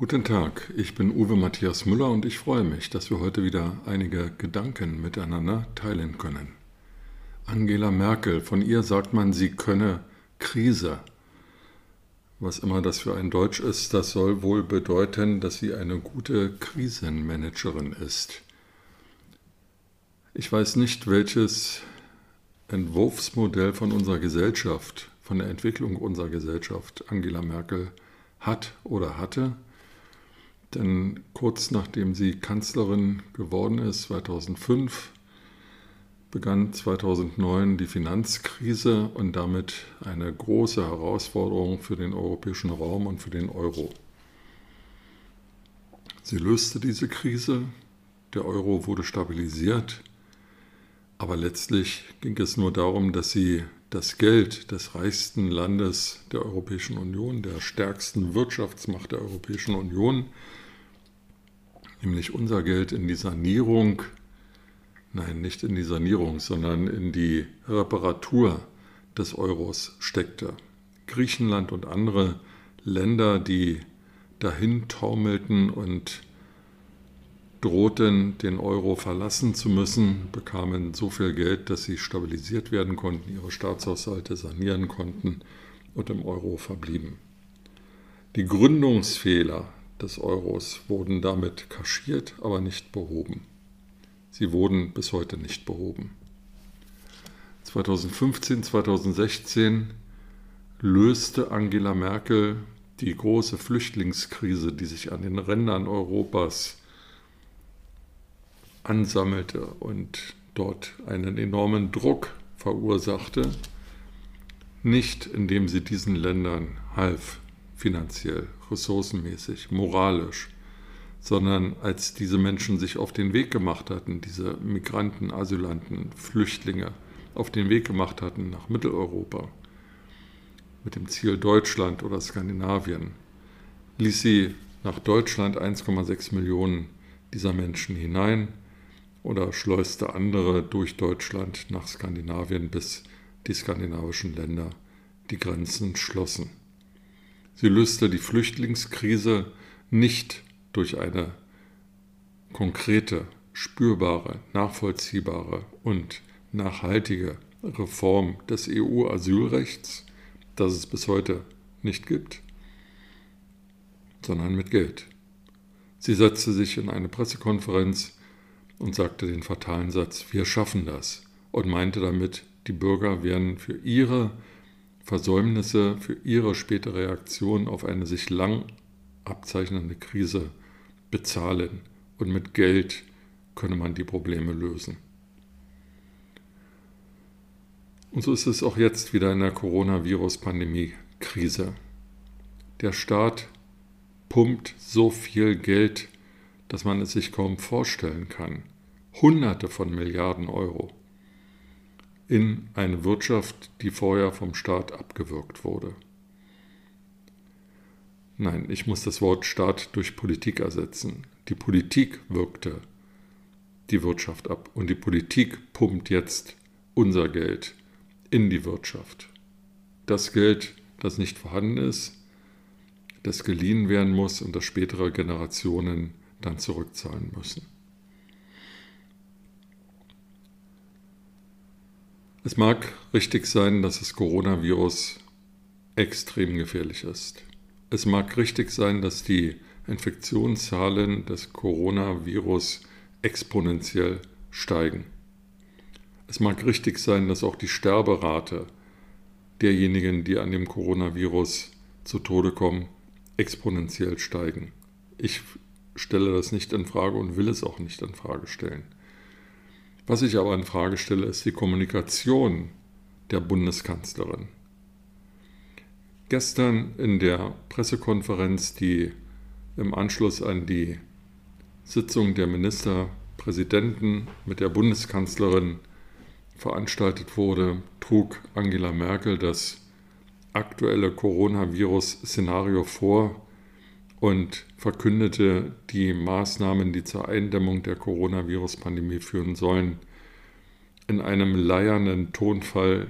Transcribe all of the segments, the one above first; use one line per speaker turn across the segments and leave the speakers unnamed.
Guten Tag, ich bin Uwe Matthias Müller und ich freue mich, dass wir heute wieder einige Gedanken miteinander teilen können. Angela Merkel, von ihr sagt man, sie könne Krise. Was immer das für ein Deutsch ist, das soll wohl bedeuten, dass sie eine gute Krisenmanagerin ist. Ich weiß nicht, welches Entwurfsmodell von unserer Gesellschaft, von der Entwicklung unserer Gesellschaft Angela Merkel hat oder hatte. Denn kurz nachdem sie Kanzlerin geworden ist, 2005, begann 2009 die Finanzkrise und damit eine große Herausforderung für den europäischen Raum und für den Euro. Sie löste diese Krise, der Euro wurde stabilisiert, aber letztlich ging es nur darum, dass sie das Geld des reichsten Landes der Europäischen Union, der stärksten Wirtschaftsmacht der Europäischen Union, nämlich unser Geld in die Sanierung, nein, nicht in die Sanierung, sondern in die Reparatur des Euros steckte. Griechenland und andere Länder, die dahin taumelten und drohten, den Euro verlassen zu müssen, bekamen so viel Geld, dass sie stabilisiert werden konnten, ihre Staatshaushalte sanieren konnten und im Euro verblieben. Die Gründungsfehler des Euros wurden damit kaschiert, aber nicht behoben. Sie wurden bis heute nicht behoben. 2015, 2016 löste Angela Merkel die große Flüchtlingskrise, die sich an den Rändern Europas ansammelte und dort einen enormen Druck verursachte, nicht indem sie diesen Ländern half, finanziell, ressourcenmäßig, moralisch, sondern als diese Menschen sich auf den Weg gemacht hatten, diese Migranten, Asylanten, Flüchtlinge auf den Weg gemacht hatten nach Mitteleuropa mit dem Ziel Deutschland oder Skandinavien, ließ sie nach Deutschland 1,6 Millionen dieser Menschen hinein oder schleuste andere durch Deutschland nach Skandinavien, bis die skandinavischen Länder die Grenzen schlossen. Sie löste die Flüchtlingskrise nicht durch eine konkrete, spürbare, nachvollziehbare und nachhaltige Reform des EU-Asylrechts, das es bis heute nicht gibt, sondern mit Geld. Sie setzte sich in eine Pressekonferenz und sagte den fatalen Satz, wir schaffen das, und meinte damit, die Bürger werden für ihre Versäumnisse für ihre spätere Reaktion auf eine sich lang abzeichnende Krise bezahlen und mit Geld könne man die Probleme lösen. Und so ist es auch jetzt wieder in der Coronavirus-Pandemie-Krise. Der Staat pumpt so viel Geld, dass man es sich kaum vorstellen kann. Hunderte von Milliarden Euro in eine Wirtschaft, die vorher vom Staat abgewürgt wurde. Nein, ich muss das Wort Staat durch Politik ersetzen. Die Politik wirkte die Wirtschaft ab und die Politik pumpt jetzt unser Geld in die Wirtschaft. Das Geld, das nicht vorhanden ist, das geliehen werden muss und das spätere Generationen dann zurückzahlen müssen. Es mag richtig sein, dass das Coronavirus extrem gefährlich ist. Es mag richtig sein, dass die Infektionszahlen des Coronavirus exponentiell steigen. Es mag richtig sein, dass auch die Sterberate derjenigen, die an dem Coronavirus zu Tode kommen, exponentiell steigen. Ich stelle das nicht in Frage und will es auch nicht in Frage stellen. Was ich aber in Frage stelle, ist die Kommunikation der Bundeskanzlerin. Gestern in der Pressekonferenz, die im Anschluss an die Sitzung der Ministerpräsidenten mit der Bundeskanzlerin veranstaltet wurde, trug Angela Merkel das aktuelle Coronavirus-Szenario vor und verkündete die Maßnahmen, die zur Eindämmung der Coronavirus-Pandemie führen sollen, in einem leiernden Tonfall,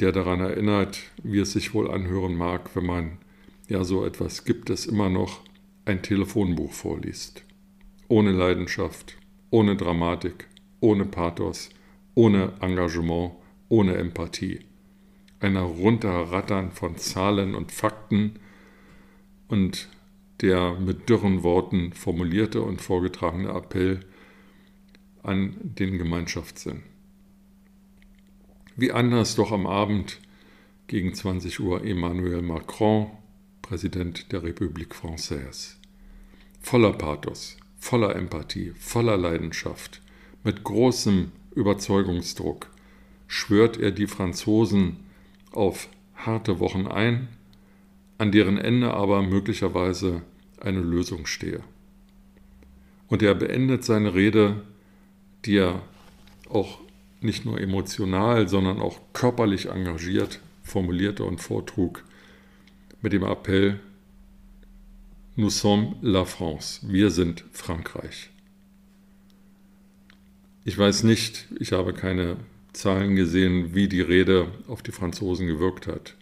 der daran erinnert, wie es sich wohl anhören mag, wenn man ja so etwas gibt es immer noch, ein Telefonbuch vorliest. Ohne Leidenschaft, ohne Dramatik, ohne Pathos, ohne Engagement, ohne Empathie. Ein Herunterrattern von Zahlen und Fakten und der mit dürren Worten formulierte und vorgetragene Appell an den Gemeinschaftssinn. Wie anders doch am Abend gegen 20 Uhr Emmanuel Macron, Präsident der République Française. Voller Pathos, voller Empathie, voller Leidenschaft, mit großem Überzeugungsdruck schwört er die Franzosen auf harte Wochen ein, an deren Ende aber möglicherweise eine Lösung stehe. Und er beendet seine Rede, die er auch nicht nur emotional, sondern auch körperlich engagiert formulierte und vortrug, mit dem Appell, Nous sommes la France, wir sind Frankreich. Ich weiß nicht, ich habe keine Zahlen gesehen, wie die Rede auf die Franzosen gewirkt hat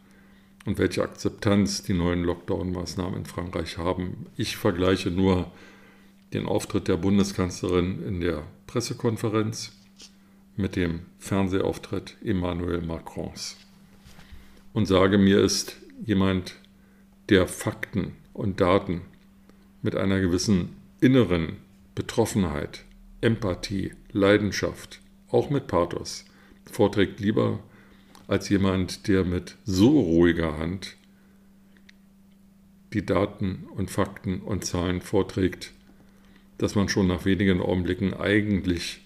und welche Akzeptanz die neuen Lockdown-Maßnahmen in Frankreich haben. Ich vergleiche nur den Auftritt der Bundeskanzlerin in der Pressekonferenz mit dem Fernsehauftritt Emmanuel Macrons und sage, mir ist jemand, der Fakten und Daten mit einer gewissen inneren Betroffenheit Empathie, Leidenschaft, auch mit Pathos, vorträgt lieber als jemand, der mit so ruhiger Hand die Daten und Fakten und Zahlen vorträgt, dass man schon nach wenigen Augenblicken eigentlich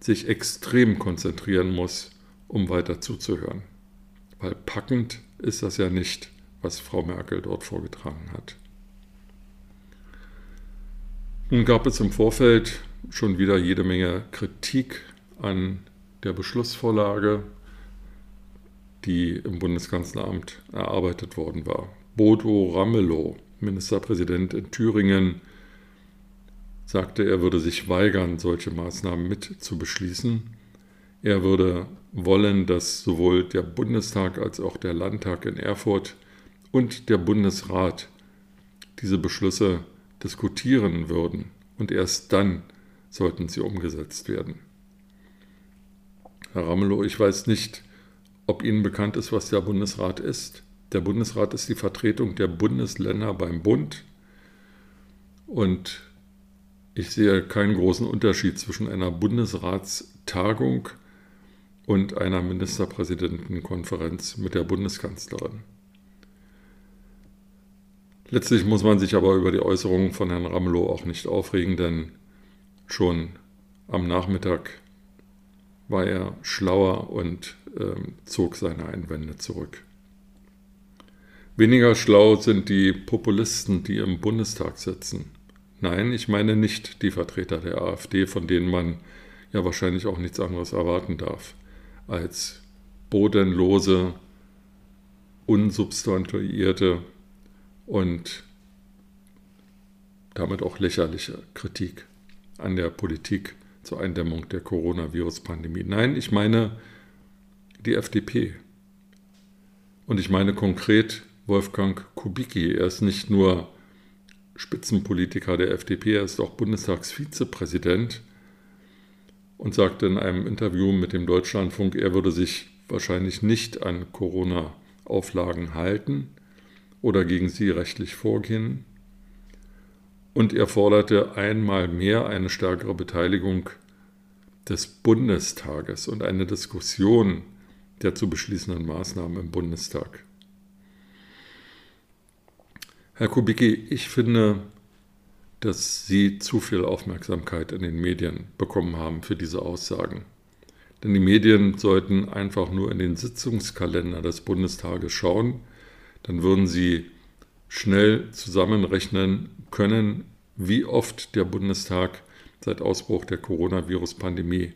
sich extrem konzentrieren muss, um weiter zuzuhören. Weil packend ist das ja nicht, was Frau Merkel dort vorgetragen hat. Nun gab es im Vorfeld schon wieder jede Menge Kritik an der Beschlussvorlage, die im Bundeskanzleramt erarbeitet worden war. Bodo Ramelow, Ministerpräsident in Thüringen, sagte, er würde sich weigern, solche Maßnahmen mit zu beschließen. Er würde wollen, dass sowohl der Bundestag als auch der Landtag in Erfurt und der Bundesrat diese Beschlüsse diskutieren würden und erst dann sollten sie umgesetzt werden. Herr Ramelow, ich weiß nicht, ob Ihnen bekannt ist, was der Bundesrat ist. Der Bundesrat ist die Vertretung der Bundesländer beim Bund und ich sehe keinen großen Unterschied zwischen einer Bundesratstagung und einer Ministerpräsidentenkonferenz mit der Bundeskanzlerin. Letztlich muss man sich aber über die Äußerungen von Herrn Ramelow auch nicht aufregen, denn Schon am Nachmittag war er schlauer und zog seine Einwände zurück. Weniger schlau sind die Populisten, die im Bundestag sitzen. Nein, ich meine nicht die Vertreter der AfD, von denen man ja wahrscheinlich auch nichts anderes erwarten darf, als bodenlose, unsubstantiierte und damit auch lächerliche Kritik an der Politik zur Eindämmung der Coronavirus-Pandemie. Nein, ich meine die FDP. Und ich meine konkret Wolfgang Kubicki. Er ist nicht nur Spitzenpolitiker der FDP, er ist auch Bundestagsvizepräsident und sagte in einem Interview mit dem Deutschlandfunk, er würde sich wahrscheinlich nicht an Corona-Auflagen halten oder gegen sie rechtlich vorgehen. Und er forderte einmal mehr eine stärkere Beteiligung des Bundestages und eine Diskussion der zu beschließenden Maßnahmen im Bundestag. Herr Kubicki, ich finde, dass Sie zu viel Aufmerksamkeit in den Medien bekommen haben für diese Aussagen. Denn die Medien sollten einfach nur in den Sitzungskalender des Bundestages schauen, dann würden sie schnell zusammenrechnen können, wie oft der Bundestag seit Ausbruch der Coronavirus-Pandemie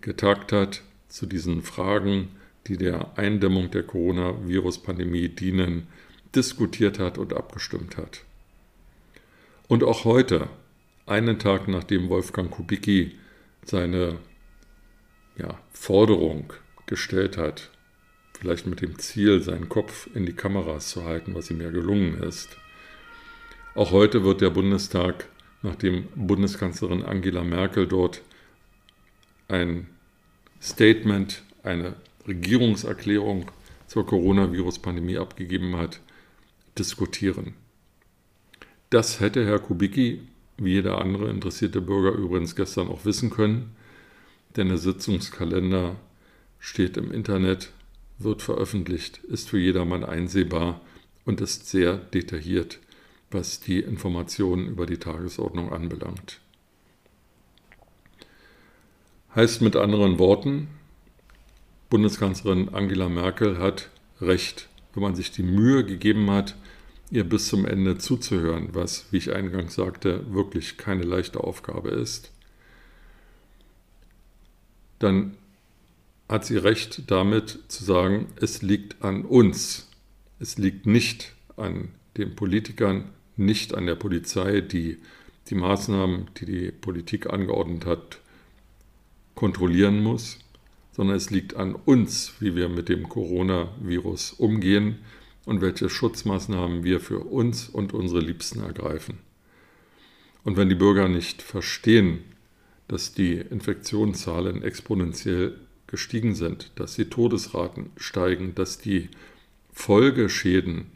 getagt hat zu diesen Fragen, die der Eindämmung der Coronavirus-Pandemie dienen, diskutiert hat und abgestimmt hat. Und auch heute, einen Tag nachdem Wolfgang Kubicki seine ja, Forderung gestellt hat, vielleicht mit dem Ziel, seinen Kopf in die Kameras zu halten, was ihm ja gelungen ist. Auch heute wird der Bundestag, nachdem Bundeskanzlerin Angela Merkel dort ein Statement, eine Regierungserklärung zur Coronavirus-Pandemie abgegeben hat, diskutieren. Das hätte Herr Kubicki, wie jeder andere interessierte Bürger übrigens gestern auch wissen können, denn der Sitzungskalender steht im Internet, wird veröffentlicht, ist für jedermann einsehbar und ist sehr detailliert, was die Informationen über die Tagesordnung anbelangt. Heißt mit anderen Worten, Bundeskanzlerin Angela Merkel hat recht, wenn man sich die Mühe gegeben hat, ihr bis zum Ende zuzuhören, was, wie ich eingangs sagte, wirklich keine leichte Aufgabe ist dann hat sie recht damit zu sagen, es liegt an uns. Es liegt nicht an den Politikern, nicht an der Polizei, die die Maßnahmen, die die Politik angeordnet hat, kontrollieren muss, sondern es liegt an uns, wie wir mit dem Coronavirus umgehen und welche Schutzmaßnahmen wir für uns und unsere Liebsten ergreifen. Und wenn die Bürger nicht verstehen, dass die Infektionszahlen exponentiell gestiegen sind, dass die Todesraten steigen, dass die Folgeschäden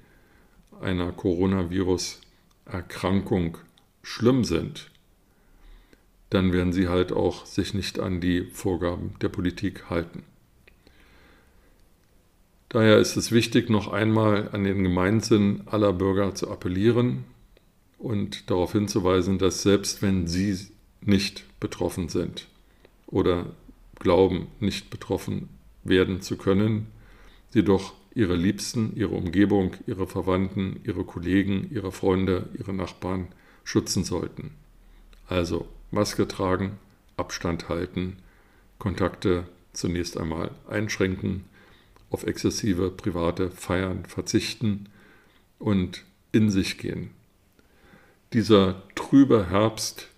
einer Coronavirus-Erkrankung schlimm sind, dann werden sie halt auch sich nicht an die Vorgaben der Politik halten. Daher ist es wichtig, noch einmal an den Gemeinsinn aller Bürger zu appellieren und darauf hinzuweisen, dass selbst wenn sie nicht betroffen sind oder glauben, nicht betroffen werden zu können, sie doch ihre Liebsten, ihre Umgebung, ihre Verwandten, ihre Kollegen, ihre Freunde, ihre Nachbarn schützen sollten. Also Maske tragen, Abstand halten, Kontakte zunächst einmal einschränken, auf exzessive private Feiern verzichten und in sich gehen. Dieser trübe Herbst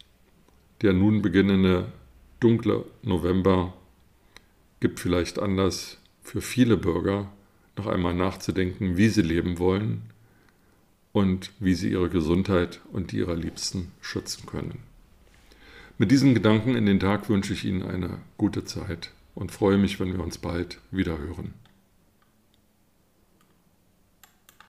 der nun beginnende dunkle November gibt vielleicht Anlass für viele Bürger, noch einmal nachzudenken, wie sie leben wollen und wie sie ihre Gesundheit und die ihrer Liebsten schützen können. Mit diesen Gedanken in den Tag wünsche ich Ihnen eine gute Zeit und freue mich, wenn wir uns bald wieder hören.